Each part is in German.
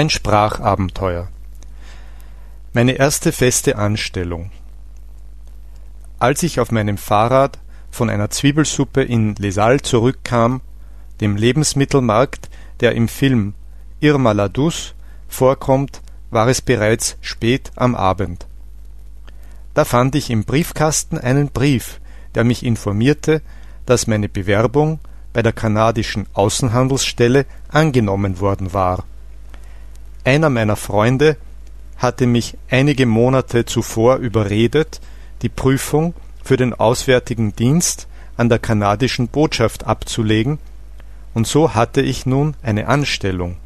Ein Sprachabenteuer. Meine erste feste Anstellung. Als ich auf meinem Fahrrad von einer Zwiebelsuppe in Les zurückkam, dem Lebensmittelmarkt, der im Film Irma la Douce vorkommt, war es bereits spät am Abend. Da fand ich im Briefkasten einen Brief, der mich informierte, dass meine Bewerbung bei der kanadischen Außenhandelsstelle angenommen worden war. Einer meiner Freunde hatte mich einige Monate zuvor überredet, die Prüfung für den Auswärtigen Dienst an der kanadischen Botschaft abzulegen, und so hatte ich nun eine Anstellung.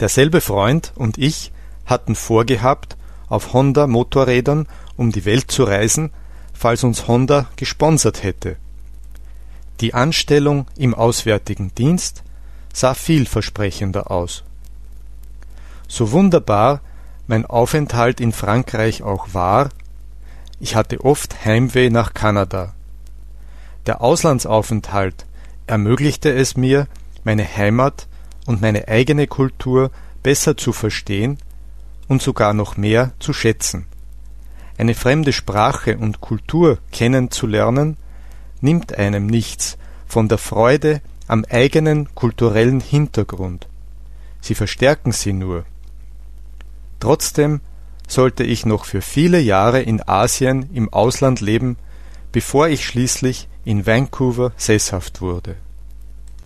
Derselbe Freund und ich hatten vorgehabt, auf Honda Motorrädern um die Welt zu reisen, falls uns Honda gesponsert hätte. Die Anstellung im Auswärtigen Dienst sah vielversprechender aus. So wunderbar mein Aufenthalt in Frankreich auch war, ich hatte oft Heimweh nach Kanada. Der Auslandsaufenthalt ermöglichte es mir, meine Heimat und meine eigene Kultur besser zu verstehen und sogar noch mehr zu schätzen. Eine fremde Sprache und Kultur kennenzulernen, nimmt einem nichts von der Freude am eigenen kulturellen Hintergrund. Sie verstärken sie nur. Trotzdem sollte ich noch für viele Jahre in Asien im Ausland leben, bevor ich schließlich in Vancouver sesshaft wurde